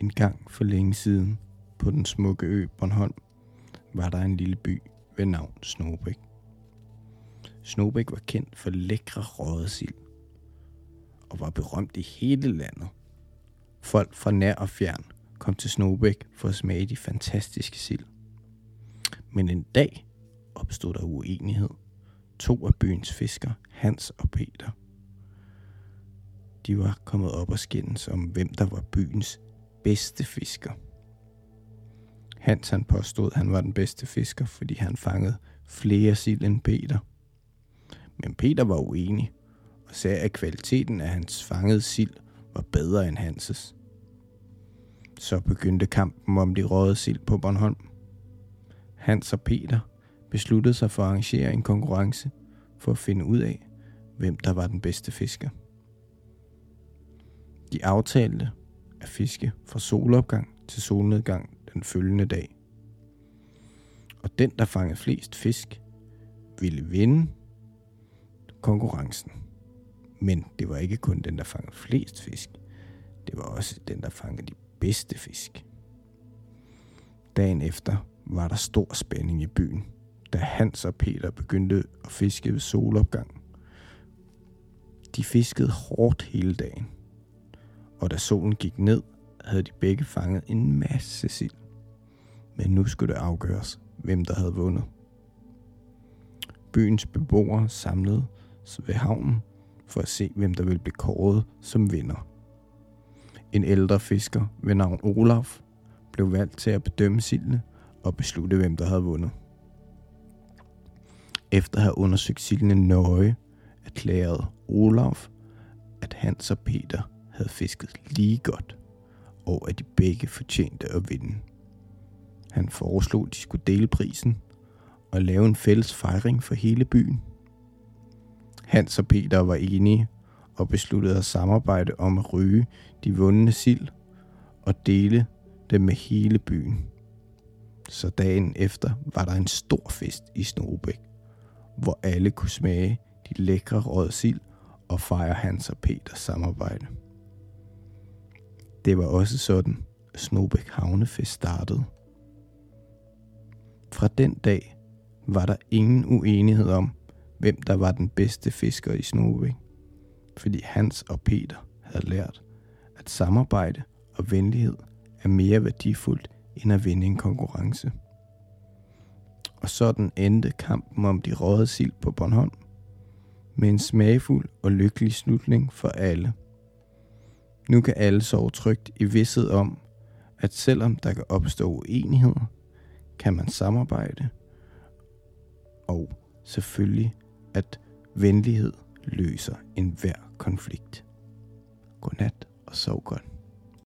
En gang for længe siden, på den smukke ø Bornholm, var der en lille by ved navn Snobæk. Snobæk var kendt for lækre rådesild og var berømt i hele landet. Folk fra nær og fjern kom til Snobæk for at smage de fantastiske sild. Men en dag opstod der uenighed. To af byens fiskere, Hans og Peter, de var kommet op og skændes om, hvem der var byens bedste fisker. Hans han påstod, at han var den bedste fisker, fordi han fangede flere sild end Peter. Men Peter var uenig og sagde, at kvaliteten af hans fangede sild var bedre end Hanses. Så begyndte kampen om de røde sild på Bornholm. Hans og Peter besluttede sig for at arrangere en konkurrence for at finde ud af, hvem der var den bedste fisker. De aftalte at fiske fra solopgang til solnedgang den følgende dag. Og den, der fangede flest fisk, ville vinde konkurrencen. Men det var ikke kun den, der fangede flest fisk. Det var også den, der fangede de bedste fisk. Dagen efter var der stor spænding i byen, da Hans og Peter begyndte at fiske ved solopgang. De fiskede hårdt hele dagen, og da solen gik ned, havde de begge fanget en masse sild. Men nu skulle det afgøres, hvem der havde vundet. Byens beboere samlede sig ved havnen for at se, hvem der ville blive kåret som vinder. En ældre fisker ved navn Olaf blev valgt til at bedømme sildene og beslutte, hvem der havde vundet. Efter at have undersøgt sildene nøje, erklærede Olaf, at Hans og Peter havde fisket lige godt, og at de begge fortjente at vinde. Han foreslog, at de skulle dele prisen og lave en fælles fejring for hele byen. Hans og Peter var enige og besluttede at samarbejde om at ryge de vundne sild og dele dem med hele byen. Så dagen efter var der en stor fest i Snobæk, hvor alle kunne smage de lækre røde sild og fejre Hans og Peters samarbejde. Det var også sådan, Snobæk Havnefest startede. Fra den dag var der ingen uenighed om, hvem der var den bedste fisker i Snobæk, fordi Hans og Peter havde lært, at samarbejde og venlighed er mere værdifuldt end at vinde en konkurrence. Og sådan endte kampen om de røde sild på Bornholm med en smagfuld og lykkelig slutning for alle. Nu kan alle sove trygt i vidsthed om, at selvom der kan opstå uenigheder, kan man samarbejde, og selvfølgelig, at venlighed løser enhver konflikt. Godnat og sov godt.